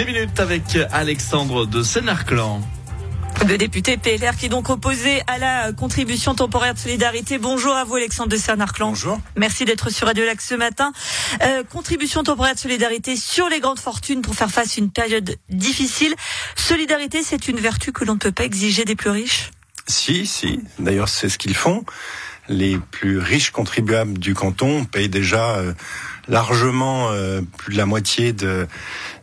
6 minutes avec Alexandre de Sénarclan. Le député PLR qui est donc opposé à la contribution temporaire de solidarité. Bonjour à vous Alexandre de Sarnarclan. Bonjour. Merci d'être sur Radio Lac ce matin. Euh, contribution temporaire de solidarité sur les grandes fortunes pour faire face à une période difficile. Solidarité, c'est une vertu que l'on ne peut pas exiger des plus riches Si, si. D'ailleurs, c'est ce qu'ils font. Les plus riches contribuables du canton payent déjà euh, largement euh, plus de la moitié de,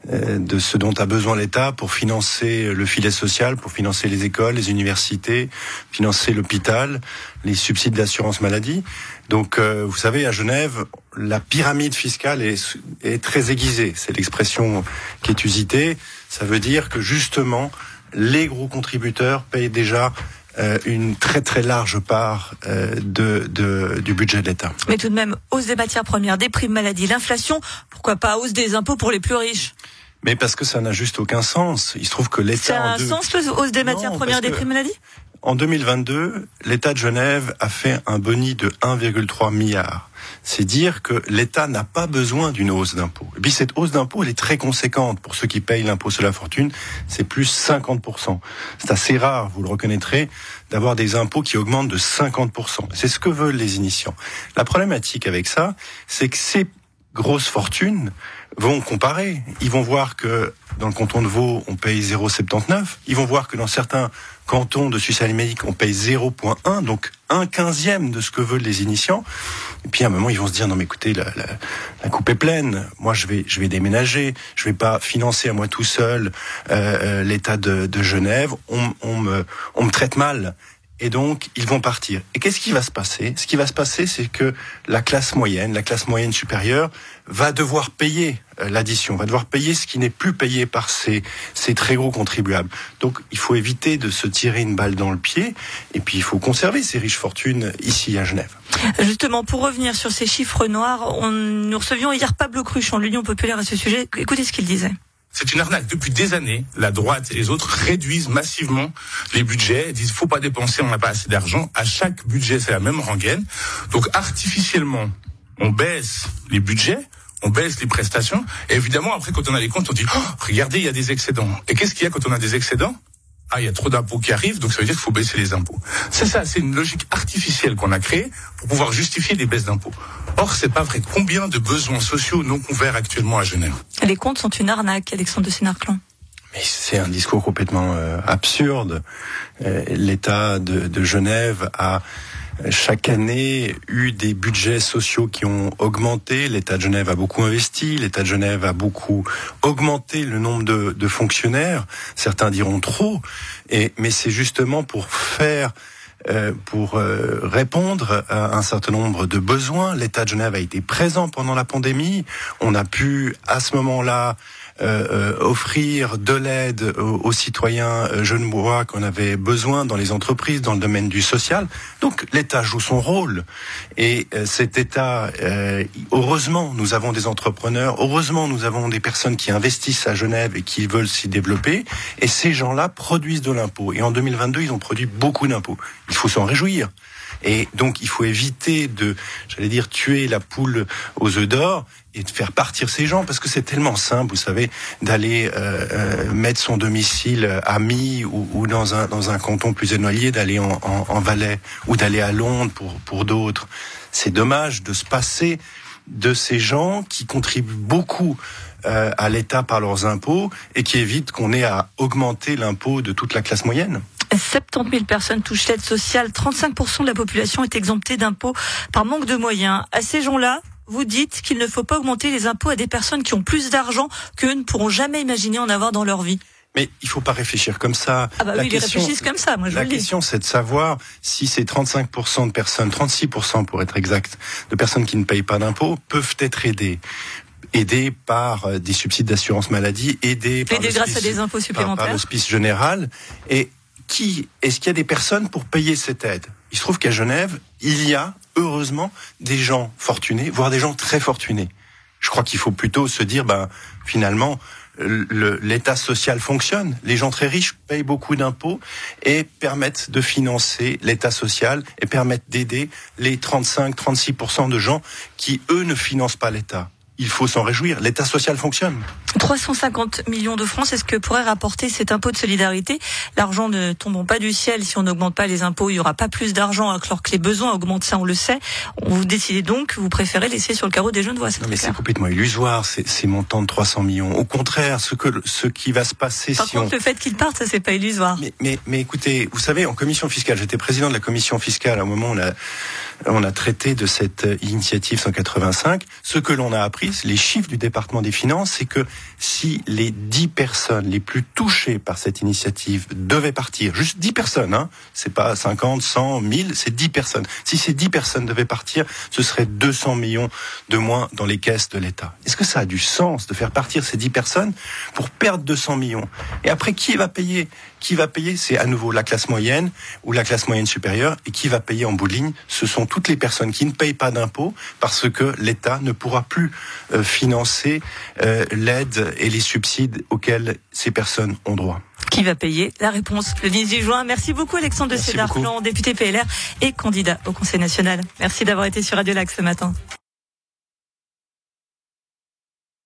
de ce dont a besoin l'État pour financer le filet social, pour financer les écoles, les universités, financer l'hôpital, les subsides d'assurance maladie. Donc, euh, vous savez, à Genève, la pyramide fiscale est, est très aiguisée. C'est l'expression qui est usitée. Ça veut dire que justement, les gros contributeurs payent déjà euh, une très très large part euh, de, de, du budget de l'État. Mais tout de même, hausse des matières premières, des primes maladie, l'inflation, pourquoi pas hausse des impôts pour les plus riches? Mais parce que ça n'a juste aucun sens. Il se trouve que l'État... Ça a un deux... sens, hausse des matières Non, premières, des que- primes maladie? En 2022, l'État de Genève a fait un boni de 1,3 milliard. C'est dire que l'État n'a pas besoin d'une hausse d'impôt. Et puis cette hausse d'impôt, elle est très conséquente pour ceux qui payent l'impôt sur la fortune. C'est plus 50%. C'est assez rare, vous le reconnaîtrez, d'avoir des impôts qui augmentent de 50%. C'est ce que veulent les initiants. La problématique avec ça, c'est que ces grosses fortunes vont comparer. Ils vont voir que dans le canton de Vaud, on paye 0,79. Ils vont voir que dans certains cantons de Suisse alémanique, on paye 0,1, donc un quinzième de ce que veulent les initiants. Et puis à un moment, ils vont se dire non mais écoutez, la, coupe est pleine. Moi, je vais, je vais déménager. Je vais pas financer à moi tout seul euh, euh, l'État de, Genève. On me, on me traite mal. Et donc, ils vont partir. Et qu'est-ce qui va se passer? Ce qui va se passer, c'est que la classe moyenne, la classe moyenne supérieure, va devoir payer euh, l'addition, va devoir payer ce qui n'est plus payé par ces, ces très gros contribuables. Donc, il faut éviter de se tirer une balle dans le pied, et puis il faut conserver ces riches fortunes ici à Genève. Justement, pour revenir sur ces chiffres noirs, on, nous recevions hier Pablo Cruchon, l'Union populaire à ce sujet. Écoutez ce qu'il disait. C'est une arnaque. Depuis des années, la droite et les autres réduisent massivement les budgets, disent faut pas dépenser, on n'a pas assez d'argent. À chaque budget, c'est la même rengaine. Donc artificiellement, on baisse les budgets, on baisse les prestations. Et évidemment, après, quand on a les comptes, on dit oh, regardez, il y a des excédents. Et qu'est-ce qu'il y a quand on a des excédents? Ah, il y a trop d'impôts qui arrivent, donc ça veut dire qu'il faut baisser les impôts. C'est ça, c'est une logique artificielle qu'on a créée pour pouvoir justifier des baisses d'impôts. Or, c'est pas vrai. Combien de besoins sociaux non couverts actuellement à Genève? Les comptes sont une arnaque, Alexandre de Sénarclan. C'est un discours complètement euh, absurde. Euh, L'État de, Genève a chaque année eu des budgets sociaux qui ont augmenté. L'État de Genève a beaucoup investi. L'État de Genève a beaucoup augmenté le nombre de, fonctionnaires. Certains diront trop. Mais c'est justement pour faire pour euh, répondre à un certain nombre de besoins. L'État de Genève a été présent pendant la pandémie. On a pu, à ce moment-là, euh, euh, offrir de l'aide aux, aux citoyens euh, genevois qu'on avait besoin dans les entreprises, dans le domaine du social. Donc l'État joue son rôle. Et euh, cet État, euh, heureusement, nous avons des entrepreneurs, heureusement, nous avons des personnes qui investissent à Genève et qui veulent s'y développer. Et ces gens-là produisent de l'impôt. Et en 2022, ils ont produit beaucoup d'impôts. Il faut s'en réjouir. Et donc, il faut éviter de, j'allais dire, tuer la poule aux œufs d'or et de faire partir ces gens parce que c'est tellement simple, vous savez, d'aller euh, euh, mettre son domicile à Mi ou, ou dans un dans un canton plus éloigné, d'aller en, en, en Valais ou d'aller à Londres pour pour d'autres. C'est dommage de se passer de ces gens qui contribuent beaucoup euh, à l'État par leurs impôts et qui évitent qu'on ait à augmenter l'impôt de toute la classe moyenne. 70 000 personnes touchent l'aide sociale. 35% de la population est exemptée d'impôts par manque de moyens. À ces gens-là, vous dites qu'il ne faut pas augmenter les impôts à des personnes qui ont plus d'argent qu'eux ne pourront jamais imaginer en avoir dans leur vie. Mais il faut pas réfléchir comme ça. Ah bah La oui, ils réfléchissent comme ça, moi je La vous le question, c'est de savoir si ces 35% de personnes, 36% pour être exact, de personnes qui ne payent pas d'impôts peuvent être aidées. Aidées par euh, des subsides d'assurance maladie, aidées par Aidées grâce à des impôts par- supplémentaires. Par, l'hospice général. Et qui, est-ce qu'il y a des personnes pour payer cette aide? Il se trouve qu'à Genève, il y a, heureusement, des gens fortunés, voire des gens très fortunés. Je crois qu'il faut plutôt se dire, ben, finalement, le- l'État social fonctionne. Les gens très riches payent beaucoup d'impôts et permettent de financer l'État social et permettent d'aider les 35-36% de gens qui, eux, ne financent pas l'État. il faut s'en réjouir. L'État social fonctionne. 350 millions de francs, c'est ce que pourrait rapporter cet impôt de solidarité. L'argent ne tombe pas du ciel. Si on n'augmente pas les impôts, il n'y aura pas plus d'argent, alors que les besoins augmentent, ça on le sait. Vous décidez donc, vous préférez laisser sur le carreau des jeunes voix. Non, mais c'est complètement illusoire, ces, ces montants de 300 millions. Au contraire, ce, que, ce qui va se passer Par si contre, on... le fait qu'ils partent, ça c'est pas illusoire. Mais, mais, mais écoutez, vous savez, en commission fiscale, j'étais président de la commission fiscale au moment où on a, on a traité de cette initiative 185. Ce que l'on a appris, les chiffres du département des finances, c'est que si les 10 personnes les plus touchées par cette initiative devaient partir, juste 10 personnes, hein, c'est pas 50, 100, 1000, c'est 10 personnes. Si ces 10 personnes devaient partir, ce serait 200 millions de moins dans les caisses de l'État. Est-ce que ça a du sens de faire partir ces 10 personnes pour perdre 200 millions? Et après, qui va payer Qui va payer C'est à nouveau la classe moyenne ou la classe moyenne supérieure. Et qui va payer en bout de ligne Ce sont toutes les personnes qui ne payent pas d'impôts parce que l'État ne pourra plus euh, financer euh, l'aide et les subsides auxquels ces personnes ont droit. Qui va payer La réponse le 18 juin. Merci beaucoup Alexandre de député PLR et candidat au Conseil national. Merci d'avoir été sur Radio Lac ce matin.